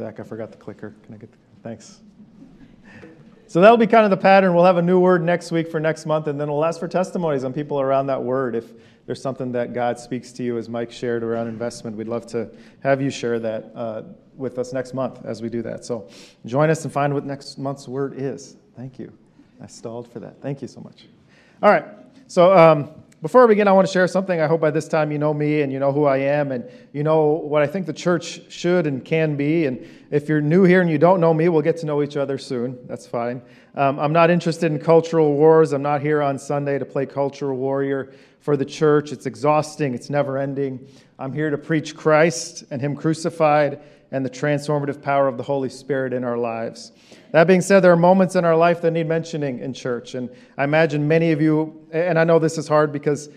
Zach, I forgot the clicker. Can I get the, thanks. So that'll be kind of the pattern. We'll have a new word next week for next month, and then we'll ask for testimonies on people around that word. If there's something that God speaks to you, as Mike shared around investment, we'd love to have you share that uh, with us next month as we do that. So join us and find what next month's word is. Thank you. I stalled for that. Thank you so much. All right. So um, before I begin, I want to share something. I hope by this time you know me and you know who I am and you know what I think the church should and can be. And if you're new here and you don't know me, we'll get to know each other soon. That's fine. Um, I'm not interested in cultural wars. I'm not here on Sunday to play cultural warrior for the church. It's exhausting, it's never ending. I'm here to preach Christ and Him crucified and the transformative power of the Holy Spirit in our lives. That being said, there are moments in our life that need mentioning in church. And I imagine many of you, and I know this is hard because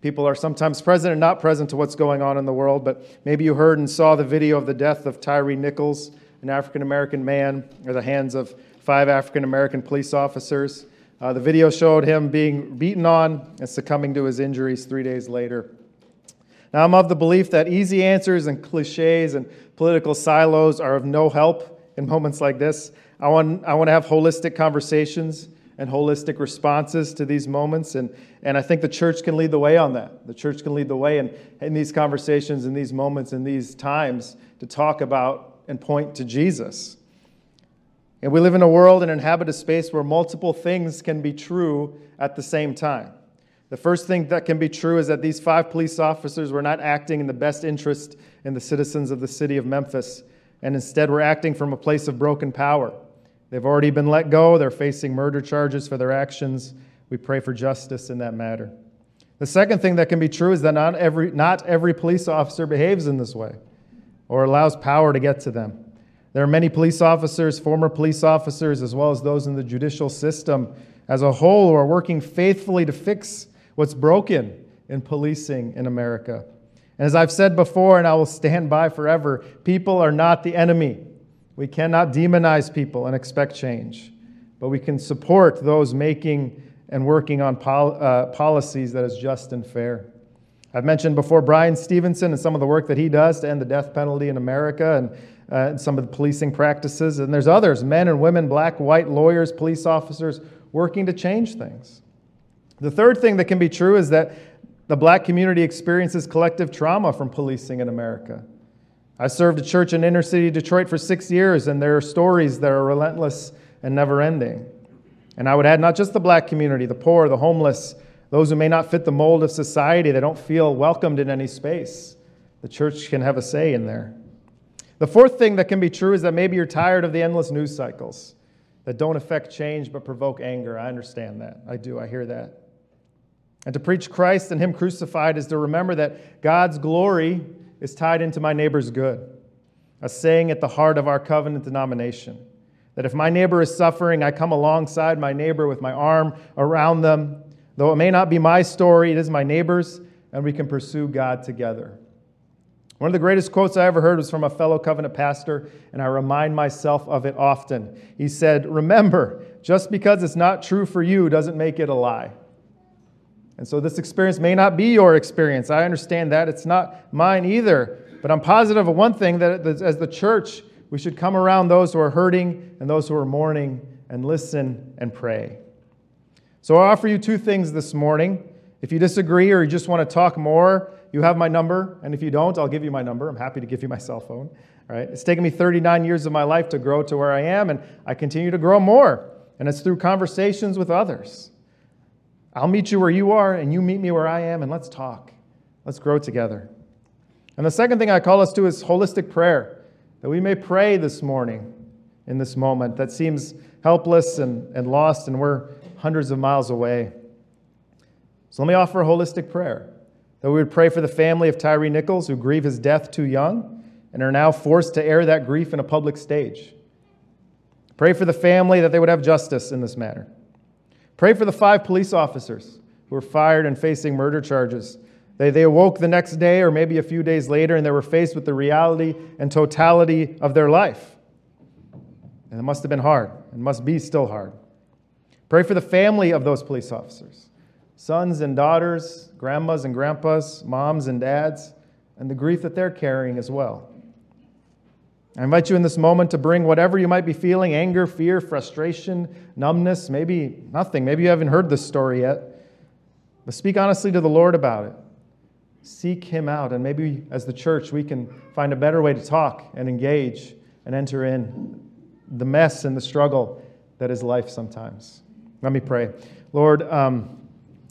people are sometimes present and not present to what's going on in the world, but maybe you heard and saw the video of the death of Tyre Nichols, an African American man, at the hands of five African American police officers. Uh, the video showed him being beaten on and succumbing to his injuries three days later. Now, I'm of the belief that easy answers and cliches and political silos are of no help in moments like this. I want, I want to have holistic conversations and holistic responses to these moments. And, and I think the church can lead the way on that. The church can lead the way in, in these conversations, in these moments, in these times to talk about and point to Jesus. And we live in a world and inhabit a space where multiple things can be true at the same time. The first thing that can be true is that these five police officers were not acting in the best interest in the citizens of the city of Memphis, and instead were acting from a place of broken power. They've already been let go. They're facing murder charges for their actions. We pray for justice in that matter. The second thing that can be true is that not every, not every police officer behaves in this way or allows power to get to them. There are many police officers, former police officers, as well as those in the judicial system as a whole who are working faithfully to fix what's broken in policing in America. And as I've said before, and I will stand by forever, people are not the enemy. We cannot demonize people and expect change, but we can support those making and working on pol- uh, policies that is just and fair. I've mentioned before Bryan Stevenson and some of the work that he does to end the death penalty in America and uh, some of the policing practices. And there's others men and women, black, white, lawyers, police officers working to change things. The third thing that can be true is that the black community experiences collective trauma from policing in America. I served a church in inner city Detroit for six years, and there are stories that are relentless and never ending. And I would add not just the black community, the poor, the homeless, those who may not fit the mold of society, they don't feel welcomed in any space. The church can have a say in there. The fourth thing that can be true is that maybe you're tired of the endless news cycles that don't affect change but provoke anger. I understand that. I do. I hear that. And to preach Christ and Him crucified is to remember that God's glory is tied into my neighbor's good, a saying at the heart of our covenant denomination. That if my neighbor is suffering, I come alongside my neighbor with my arm around them. Though it may not be my story, it is my neighbor's, and we can pursue God together. One of the greatest quotes I ever heard was from a fellow covenant pastor, and I remind myself of it often. He said, Remember, just because it's not true for you doesn't make it a lie. And so this experience may not be your experience. I understand that. It's not mine either. But I'm positive of one thing that as the church, we should come around those who are hurting and those who are mourning and listen and pray. So I offer you two things this morning. If you disagree or you just want to talk more, you have my number. And if you don't, I'll give you my number. I'm happy to give you my cell phone. All right? It's taken me 39 years of my life to grow to where I am, and I continue to grow more. And it's through conversations with others. I'll meet you where you are, and you meet me where I am, and let's talk. Let's grow together. And the second thing I call us to is holistic prayer, that we may pray this morning in this moment that seems helpless and, and lost, and we're hundreds of miles away. So let me offer a holistic prayer that we would pray for the family of Tyre Nichols who grieve his death too young and are now forced to air that grief in a public stage. Pray for the family that they would have justice in this matter. Pray for the five police officers who were fired and facing murder charges. They, they awoke the next day or maybe a few days later and they were faced with the reality and totality of their life. And it must have been hard. It must be still hard. Pray for the family of those police officers sons and daughters, grandmas and grandpas, moms and dads, and the grief that they're carrying as well. I invite you in this moment to bring whatever you might be feeling anger, fear, frustration, numbness, maybe nothing. Maybe you haven't heard this story yet. But speak honestly to the Lord about it. Seek Him out. And maybe as the church, we can find a better way to talk and engage and enter in the mess and the struggle that is life sometimes. Let me pray. Lord, um,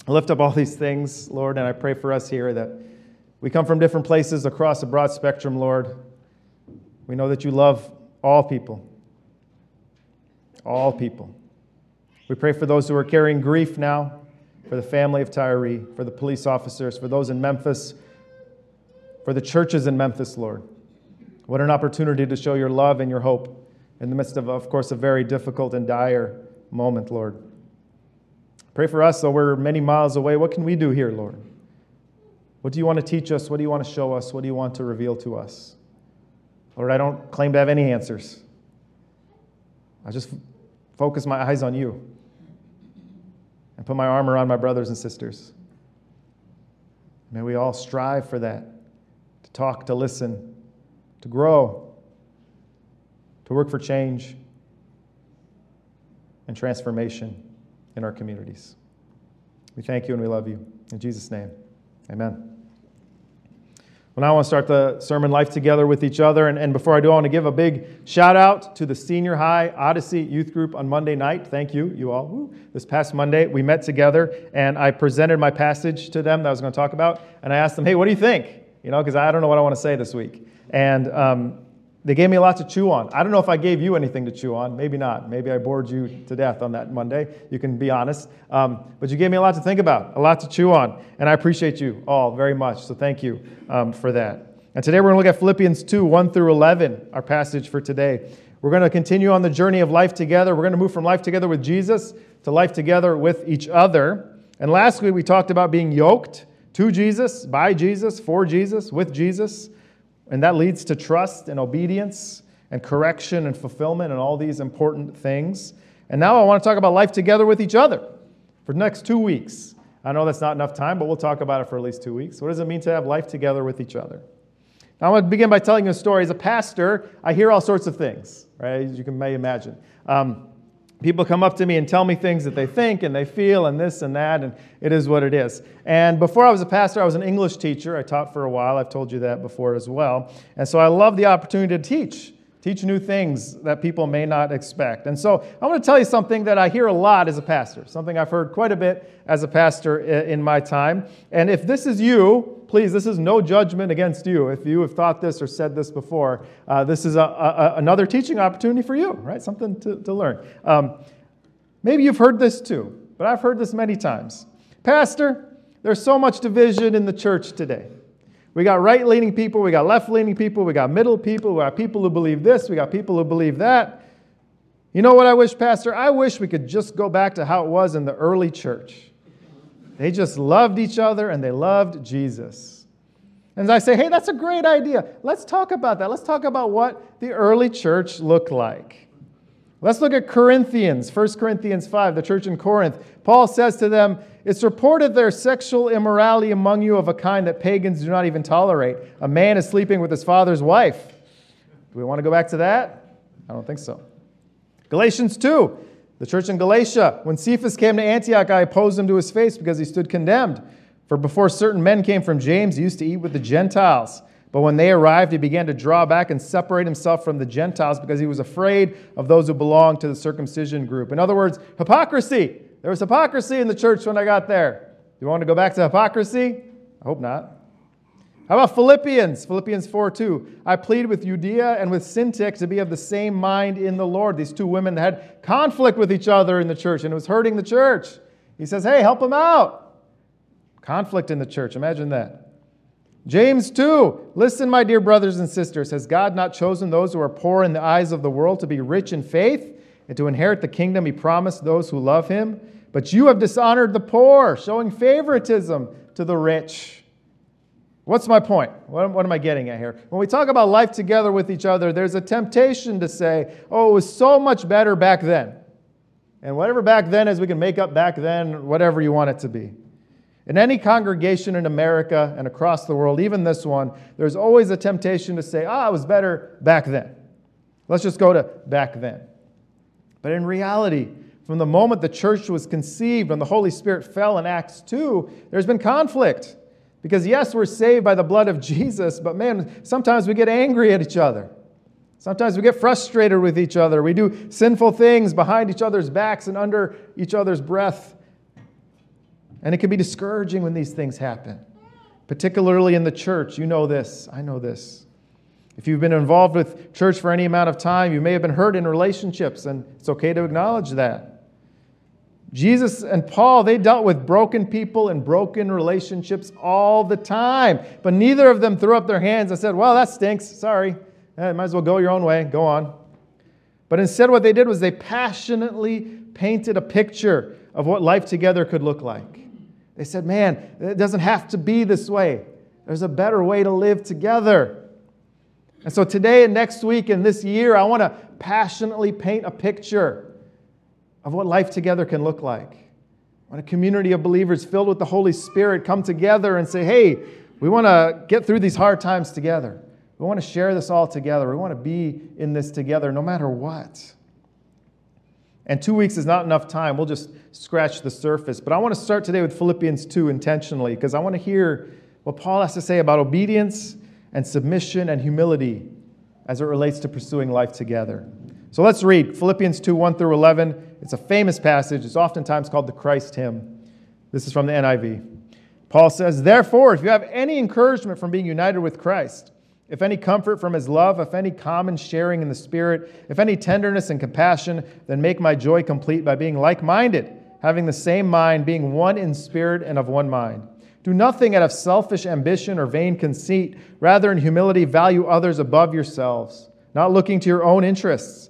I lift up all these things, Lord, and I pray for us here that we come from different places across a broad spectrum, Lord. We know that you love all people. All people. We pray for those who are carrying grief now, for the family of Tyre, for the police officers, for those in Memphis, for the churches in Memphis, Lord. What an opportunity to show your love and your hope in the midst of, of course, a very difficult and dire moment, Lord. Pray for us, though we're many miles away. What can we do here, Lord? What do you want to teach us? What do you want to show us? What do you want to reveal to us? Lord, I don't claim to have any answers. I just focus my eyes on you and put my arm around my brothers and sisters. May we all strive for that to talk, to listen, to grow, to work for change and transformation in our communities. We thank you and we love you. In Jesus' name, amen. Well, now I want to start the sermon life together with each other. And, and before I do, I want to give a big shout out to the Senior High Odyssey Youth Group on Monday night. Thank you, you all. Woo. This past Monday, we met together and I presented my passage to them that I was going to talk about. And I asked them, hey, what do you think? You know, because I don't know what I want to say this week. And um, they gave me a lot to chew on. I don't know if I gave you anything to chew on. Maybe not. Maybe I bored you to death on that Monday. You can be honest. Um, but you gave me a lot to think about, a lot to chew on. And I appreciate you all very much. So thank you um, for that. And today we're going to look at Philippians 2 1 through 11, our passage for today. We're going to continue on the journey of life together. We're going to move from life together with Jesus to life together with each other. And last week we talked about being yoked to Jesus, by Jesus, for Jesus, with Jesus. And that leads to trust and obedience and correction and fulfillment and all these important things. And now I want to talk about life together with each other for the next two weeks. I know that's not enough time, but we'll talk about it for at least two weeks. What does it mean to have life together with each other? Now, I want to begin by telling you a story. As a pastor, I hear all sorts of things, right? As you can may imagine. Um, People come up to me and tell me things that they think and they feel and this and that, and it is what it is. And before I was a pastor, I was an English teacher. I taught for a while. I've told you that before as well. And so I love the opportunity to teach teach new things that people may not expect. And so I want to tell you something that I hear a lot as a pastor, something I've heard quite a bit as a pastor in my time. And if this is you, please, this is no judgment against you. If you have thought this or said this before, uh, this is a, a, another teaching opportunity for you, right? Something to, to learn. Um, maybe you've heard this too, but I've heard this many times. Pastor, there's so much division in the church today. We got right leaning people, we got left leaning people, we got middle people, we got people who believe this, we got people who believe that. You know what I wish, Pastor? I wish we could just go back to how it was in the early church. They just loved each other and they loved Jesus. And I say, hey, that's a great idea. Let's talk about that. Let's talk about what the early church looked like. Let's look at Corinthians, 1 Corinthians 5, the church in Corinth. Paul says to them, It's reported there's sexual immorality among you of a kind that pagans do not even tolerate. A man is sleeping with his father's wife. Do we want to go back to that? I don't think so. Galatians 2, the church in Galatia. When Cephas came to Antioch, I opposed him to his face because he stood condemned. For before certain men came from James, he used to eat with the Gentiles. But when they arrived, he began to draw back and separate himself from the Gentiles because he was afraid of those who belonged to the circumcision group. In other words, hypocrisy. There was hypocrisy in the church when I got there. Do you want to go back to hypocrisy? I hope not. How about Philippians? Philippians 4 2. I plead with Euodia and with Syntyche to be of the same mind in the Lord. These two women had conflict with each other in the church and it was hurting the church. He says, hey, help them out. Conflict in the church. Imagine that. James 2. Listen, my dear brothers and sisters, has God not chosen those who are poor in the eyes of the world to be rich in faith and to inherit the kingdom he promised those who love him? But you have dishonored the poor, showing favoritism to the rich. What's my point? What, what, am I getting at here? When we talk about life together with each other, there's a temptation to say, oh, it was so much better back then. And whatever back then is, we can make up back then, whatever you want it to be. In any congregation in America and across the world, even this one, there's always a temptation to say, ah, it was better back then. Let's just go to back then. But in reality, from the moment the church was conceived, when the Holy Spirit fell in Acts 2, there's been conflict. Because yes, we're saved by the blood of Jesus, but man, sometimes we get angry at each other. Sometimes we get frustrated with each other. We do sinful things behind each other's backs and under each other's breath. And it can be discouraging when these things happen, particularly in the church. You know this. I know this. If you've been involved with church for any amount of time, you may have been hurt in relationships, and it's okay to acknowledge that. Jesus and Paul, they dealt with broken people and broken relationships all the time, but neither of them threw up their hands and said, Well, that stinks. Sorry. Eh, might as well go your own way. Go on. But instead, what they did was they passionately painted a picture of what life together could look like. They said, Man, it doesn't have to be this way. There's a better way to live together. And so today and next week and this year, I want to passionately paint a picture of what life together can look like. When a community of believers filled with the Holy Spirit come together and say, hey, we want to get through these hard times together. We want to share this all together. We want to be in this together no matter what. And two weeks is not enough time. We'll just scratch the surface. But I want to start today with Philippians 2 intentionally because I want to hear what Paul has to say about obedience and submission and humility as it relates to pursuing life together. So let's read Philippians 2 1 through 11. It's a famous passage. It's oftentimes called the Christ hymn. This is from the NIV. Paul says, Therefore, if you have any encouragement from being united with Christ, if any comfort from his love, if any common sharing in the Spirit, if any tenderness and compassion, then make my joy complete by being like minded, having the same mind, being one in spirit and of one mind. Do nothing out of selfish ambition or vain conceit. Rather, in humility, value others above yourselves, not looking to your own interests,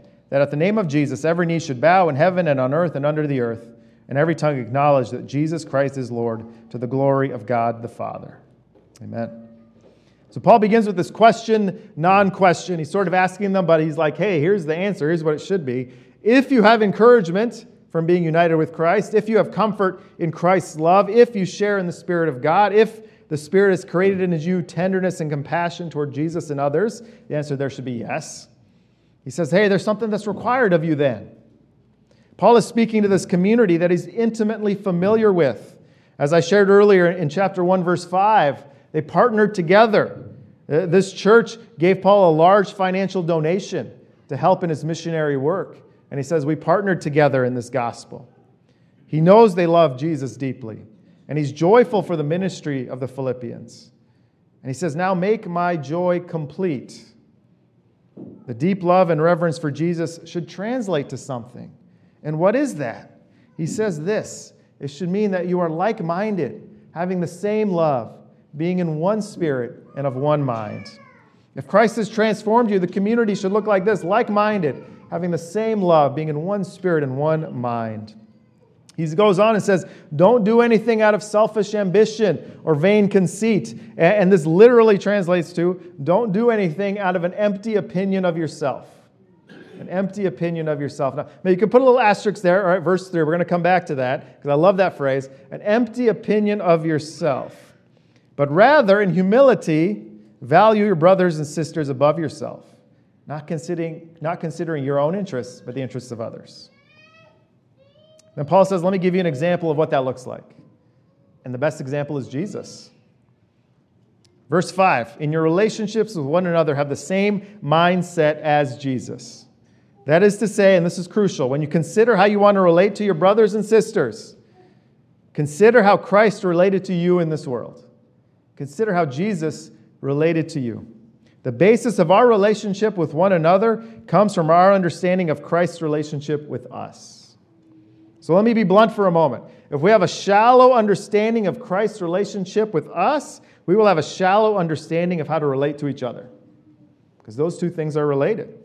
that at the name of Jesus every knee should bow in heaven and on earth and under the earth, and every tongue acknowledge that Jesus Christ is Lord to the glory of God the Father. Amen. So Paul begins with this question, non question. He's sort of asking them, but he's like, hey, here's the answer. Here's what it should be. If you have encouragement from being united with Christ, if you have comfort in Christ's love, if you share in the Spirit of God, if the Spirit has created in you tenderness and compassion toward Jesus and others? The answer there should be yes. He says, hey, there's something that's required of you then. Paul is speaking to this community that he's intimately familiar with. As I shared earlier in chapter 1, verse 5, they partnered together. Uh, this church gave Paul a large financial donation to help in his missionary work. And he says, We partnered together in this gospel. He knows they love Jesus deeply and he's joyful for the ministry of the Philippians. And he says, Now make my joy complete. The deep love and reverence for Jesus should translate to something. And what is that? He says this it should mean that you are like minded, having the same love, being in one spirit and of one mind. If Christ has transformed you, the community should look like this like minded, having the same love, being in one spirit and one mind. He goes on and says, Don't do anything out of selfish ambition or vain conceit. And this literally translates to, Don't do anything out of an empty opinion of yourself. An empty opinion of yourself. Now, you can put a little asterisk there, all right, verse 3. We're going to come back to that because I love that phrase. An empty opinion of yourself. But rather, in humility, value your brothers and sisters above yourself, not considering, not considering your own interests, but the interests of others. Then Paul says, Let me give you an example of what that looks like. And the best example is Jesus. Verse 5 In your relationships with one another, have the same mindset as Jesus. That is to say, and this is crucial, when you consider how you want to relate to your brothers and sisters, consider how Christ related to you in this world. Consider how Jesus related to you. The basis of our relationship with one another comes from our understanding of Christ's relationship with us. So let me be blunt for a moment. If we have a shallow understanding of Christ's relationship with us, we will have a shallow understanding of how to relate to each other. Because those two things are related.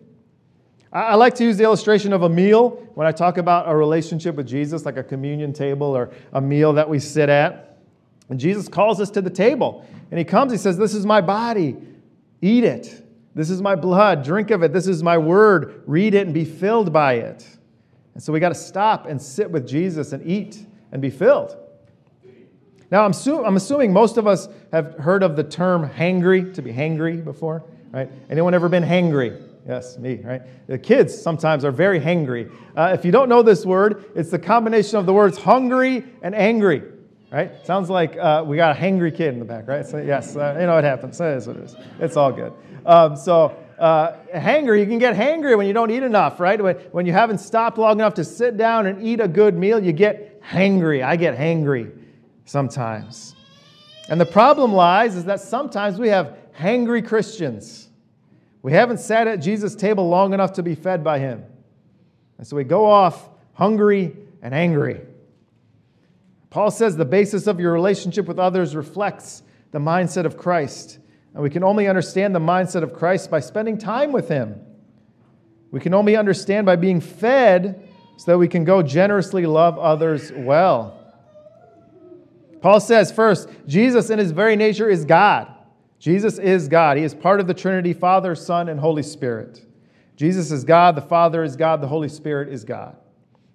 I like to use the illustration of a meal when I talk about a relationship with Jesus, like a communion table or a meal that we sit at. And Jesus calls us to the table. And he comes, he says, This is my body, eat it. This is my blood, drink of it. This is my word, read it and be filled by it. And so we got to stop and sit with Jesus and eat and be filled. Now, I'm, I'm assuming most of us have heard of the term hangry, to be hangry before, right? Anyone ever been hangry? Yes, me, right? The kids sometimes are very hangry. Uh, if you don't know this word, it's the combination of the words hungry and angry, right? Sounds like uh, we got a hangry kid in the back, right? So, yes, uh, you know it happens. It is what it is. It's all good. Um, so, uh, hangry, you can get hangry when you don't eat enough, right? When, when you haven't stopped long enough to sit down and eat a good meal, you get hangry. I get hangry sometimes. And the problem lies is that sometimes we have hangry Christians we haven't sat at Jesus' table long enough to be fed by him. And so we go off hungry and angry. Paul says the basis of your relationship with others reflects the mindset of Christ. And we can only understand the mindset of Christ by spending time with him. We can only understand by being fed so that we can go generously love others well. Paul says, first, Jesus in his very nature is God. Jesus is God. He is part of the Trinity Father, Son, and Holy Spirit. Jesus is God, the Father is God, the Holy Spirit is God.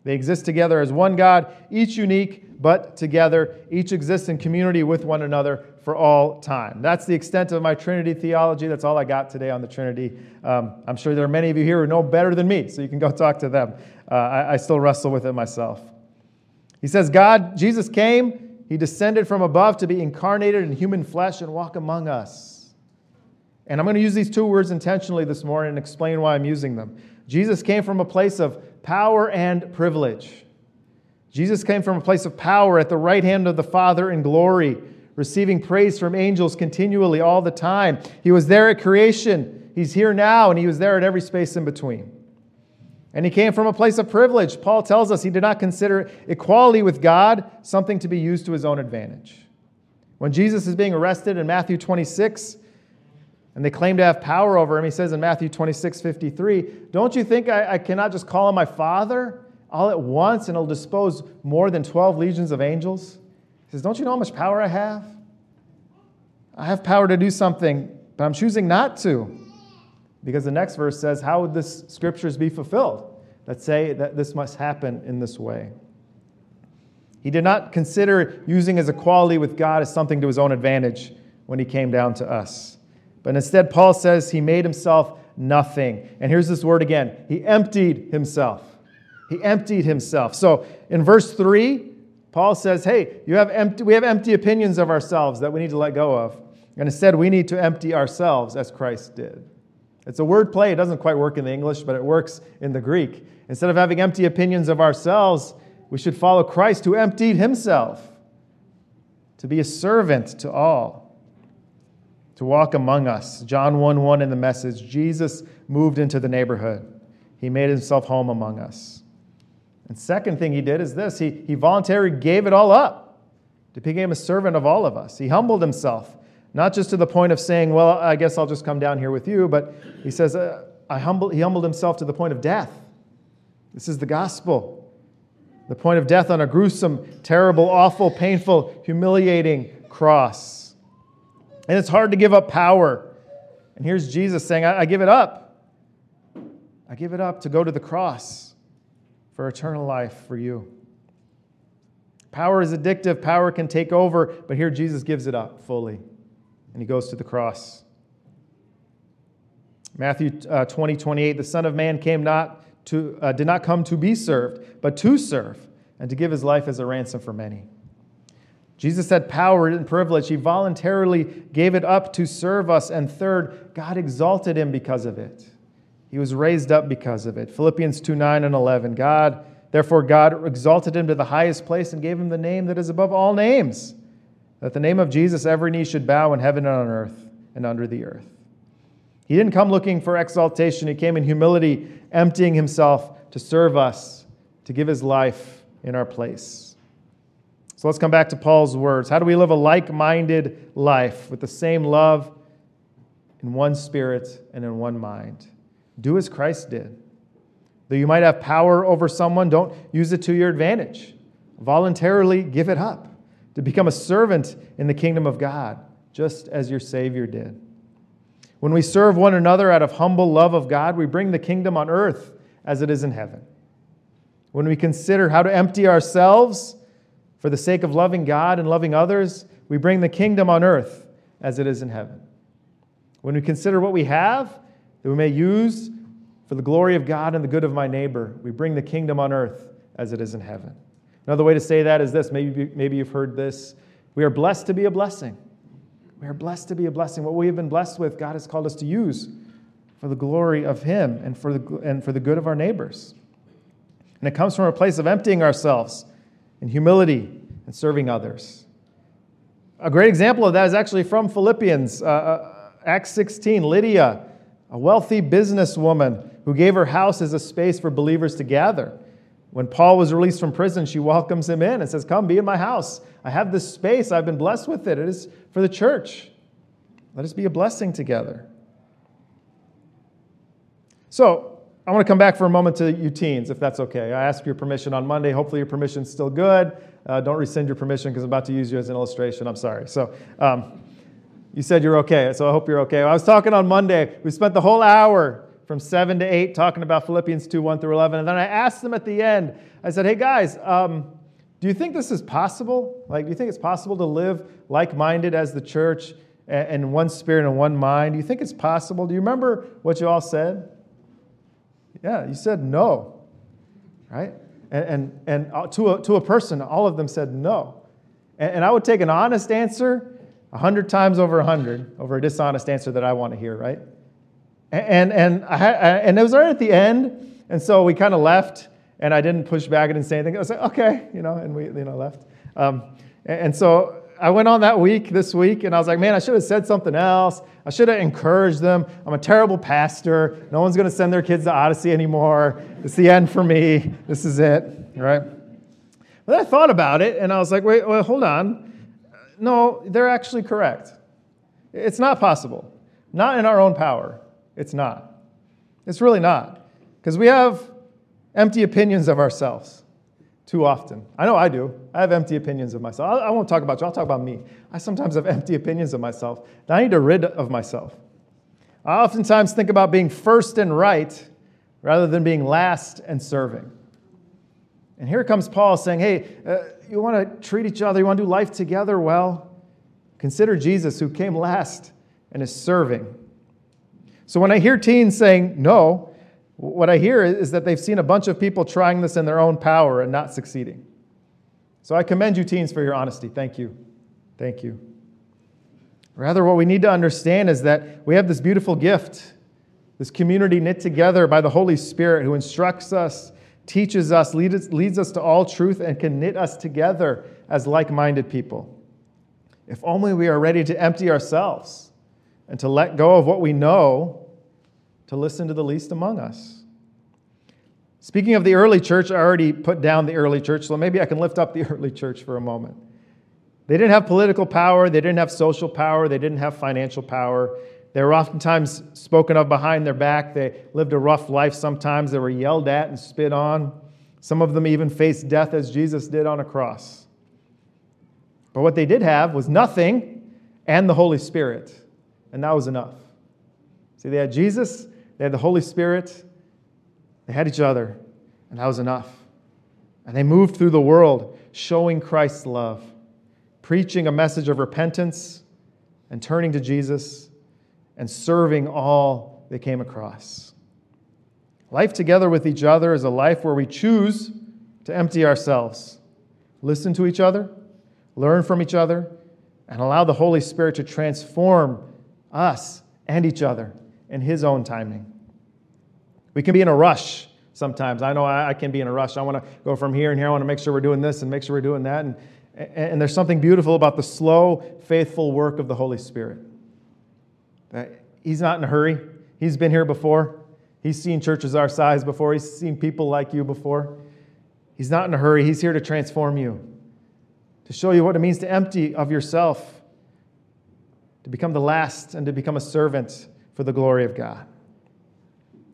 They exist together as one God, each unique, but together. Each exists in community with one another for all time. That's the extent of my Trinity theology. That's all I got today on the Trinity. Um, I'm sure there are many of you here who know better than me, so you can go talk to them. Uh, I, I still wrestle with it myself. He says, God, Jesus came, he descended from above to be incarnated in human flesh and walk among us. And I'm going to use these two words intentionally this morning and explain why I'm using them. Jesus came from a place of power and privilege. Jesus came from a place of power at the right hand of the Father in glory, receiving praise from angels continually all the time. He was there at creation. He's here now, and he was there at every space in between. And he came from a place of privilege. Paul tells us he did not consider equality with God something to be used to his own advantage. When Jesus is being arrested in Matthew 26, and they claim to have power over him, he says in Matthew 26, 53, Don't you think I, I cannot just call on my Father all at once and he'll dispose more than 12 legions of angels? He says, Don't you know how much power I have? I have power to do something, but I'm choosing not to. Because the next verse says, How would this scriptures be fulfilled that say that this must happen in this way? He did not consider using his equality with God as something to his own advantage when he came down to us. But instead, Paul says he made himself nothing. And here's this word again he emptied himself. He emptied himself. So in verse 3, Paul says, Hey, you have empty, we have empty opinions of ourselves that we need to let go of. And instead, we need to empty ourselves as Christ did. It's a word play. It doesn't quite work in the English, but it works in the Greek. Instead of having empty opinions of ourselves, we should follow Christ who emptied himself to be a servant to all, to walk among us. John 1 1 in the message Jesus moved into the neighborhood, he made himself home among us. And second thing he did is this he, he voluntarily gave it all up to become a servant of all of us. He humbled himself not just to the point of saying, well, I guess I'll just come down here with you, but he says, uh, I humble, he humbled himself to the point of death. This is the gospel. The point of death on a gruesome, terrible, awful, painful, humiliating cross. And it's hard to give up power. And here's Jesus saying, I, I give it up. I give it up to go to the cross for eternal life for you. Power is addictive, power can take over, but here Jesus gives it up fully and he goes to the cross. Matthew uh, 20, 28, the Son of Man came not to, uh, did not come to be served, but to serve, and to give his life as a ransom for many. Jesus had power and privilege. He voluntarily gave it up to serve us. And third, God exalted him because of it. He was raised up because of it. Philippians 2 9 and 11. God, therefore, God exalted him to the highest place and gave him the name that is above all names that the name of Jesus every knee should bow in heaven and on earth and under the earth. He didn't come looking for exaltation, he came in humility, emptying himself to serve us, to give his life in our place. So let's come back to Paul's words. How do we live a like minded life with the same love, in one spirit, and in one mind? Do as Christ did. Though you might have power over someone, don't use it to your advantage. Voluntarily give it up to become a servant in the kingdom of God, just as your Savior did. When we serve one another out of humble love of God, we bring the kingdom on earth as it is in heaven. When we consider how to empty ourselves for the sake of loving God and loving others, we bring the kingdom on earth as it is in heaven. When we consider what we have that we may use for the glory of God and the good of my neighbor, we bring the kingdom on earth as it is in heaven. Another way to say that is this maybe, maybe you've heard this. We are blessed to be a blessing. We are blessed to be a blessing. What we have been blessed with, God has called us to use for the glory of Him and for the, and for the good of our neighbors. And it comes from a place of emptying ourselves in humility and serving others. A great example of that is actually from Philippians, uh, uh Acts 16. Lydia, a wealthy businesswoman who gave her house as a space for believers to gather. When Paul was released from prison, she welcomes him in and says, Come, be in my house. I have this space. I've been blessed with it. It is for the church. Let us be a blessing together. So, I want to come back for a moment to you teens, if that's okay. I asked your permission on Monday. Hopefully, your permission's still good. Uh, don't rescind your permission because I'm about to use you as an illustration. I'm sorry. So, um, you said you're okay, so I hope you're okay. I was talking on Monday. We spent the whole hour from 7 to 8 talking about Philippians 2 1 through 11. And then I asked them at the end, I said, hey guys, um, do you think this is possible? Like, do you think it's possible to live like minded as the church and one spirit and one mind? Do you think it's possible? Do you remember what you all said? Yeah, you said no, right? And, and, and uh, to, a, to a person, all of them said no. And, and I would take an honest answer a hundred times over a hundred over a dishonest answer that I want to hear, right? And, and, I, and it was right at the end. And so we kind of left, and I didn't push back. I didn't say anything. I was like, okay, you know, and we you know, left. Um, and so I went on that week, this week, and I was like, man, I should have said something else. I should have encouraged them. I'm a terrible pastor. No one's going to send their kids to Odyssey anymore. It's the end for me. This is it, right? But I thought about it, and I was like, wait, wait hold on. No, they're actually correct. It's not possible, not in our own power. It's not. It's really not. Because we have empty opinions of ourselves too often. I know I do. I have empty opinions of myself. I won't talk about you, I'll talk about me. I sometimes have empty opinions of myself I need to rid of myself. I oftentimes think about being first and right rather than being last and serving. And here comes Paul saying, hey, uh, you want to treat each other, you want to do life together? Well, consider Jesus who came last and is serving. So when I hear teens saying no, what I hear is that they've seen a bunch of people trying this in their own power and not succeeding. So I commend you, teens, for your honesty. Thank you. Thank you. Rather, what we need to understand is that we have this beautiful gift, this community knit together by the Holy Spirit who instructs us, teaches us, leads us to all truth, and can knit us together as like minded people. If only we are ready to empty ourselves and to let go of what we know to listen to the least among us. Speaking of the early church, I already put down the early church, so maybe I can lift up the early church for a moment. They didn't have political power, they didn't have social power, they didn't have financial power. They were oftentimes spoken of behind their back. They lived a rough life sometimes. They were yelled at and spit on. Some of them even faced death as Jesus did on a cross. But what they did have was nothing and the Holy Spirit and that was enough. See, they had Jesus, they had the Holy Spirit, they had each other, and that was enough. And they moved through the world showing Christ's love, preaching a message of repentance and turning to Jesus and serving all they came across. Life together with each other is a life where we choose to empty ourselves, listen to each other, learn from each other, and allow the Holy Spirit to transform us and each other in His own timing. We can be in a rush sometimes. I know I, can be in a rush. I want to go from here and here. I want to make sure we're doing this and make sure we're doing that. And, and there's something beautiful about the slow, faithful work of the Holy Spirit. He's not in a hurry. He's been here before. He's seen churches our size before. He's seen people like you before. He's not in a hurry. He's here to transform you, to show you what it means to empty of yourself to become the last and to become a servant for the glory of God.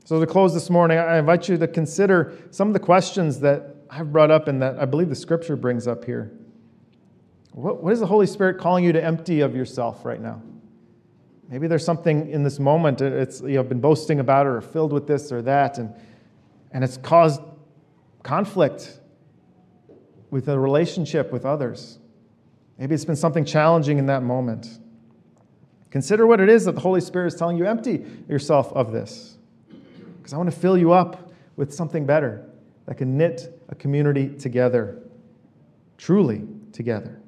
So, to close this morning, I invite you to consider some of the questions that I've brought up and that I believe the scripture brings up here. What, what is the Holy Spirit calling you to empty of yourself right now? Maybe there's something in this moment uh, it's you have been boasting about or filled with this or that, and, and it's caused conflict with a relationship with others. Maybe it's been something challenging in that moment. Consider what it is that the Holy Spirit is telling you empty yourself of this. Because I want to fill you up with something better that can knit a community together, truly together.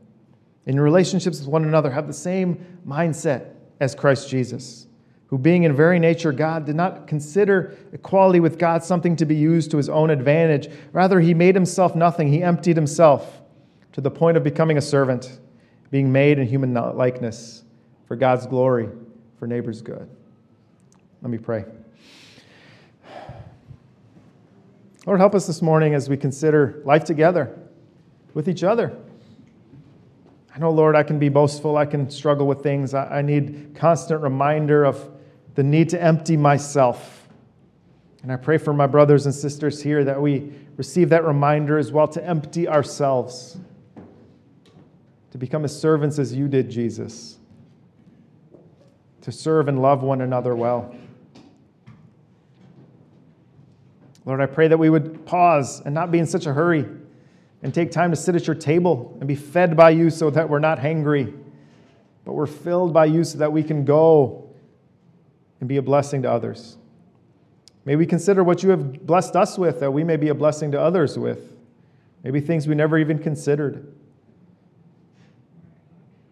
In your relationships with one another, have the same mindset as Christ Jesus, who, being in very nature God, did not consider equality with God something to be used to his own advantage. Rather, he made himself nothing. He emptied himself to the point of becoming a servant, being made in human likeness for God's glory, for neighbor's good. Let me pray. Lord, help us this morning as we consider life together with each other. I know, Lord, I can be boastful. I can struggle with things. I, need constant reminder of the need to empty myself. And I pray for my brothers and sisters here that we receive that reminder as well to empty ourselves, to become as servants as you did, Jesus, to serve and love one another well. Lord, I pray that we would pause and not be in such a hurry and take time to sit at your table and be fed by you so that we're not hangry, but we're filled by you so that we can go and be a blessing to others. May we consider what you have blessed us with that we may be a blessing to others with. Maybe things we never even considered.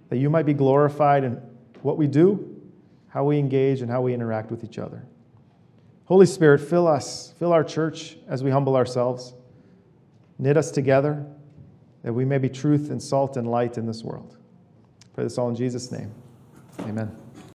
That you might be glorified in what we do, how we engage, and how we interact with each other. Holy Spirit, fill us, fill our church as we humble ourselves. Knit us together that we may be truth and salt and light in this world. pray this all in Jesus' name. Amen.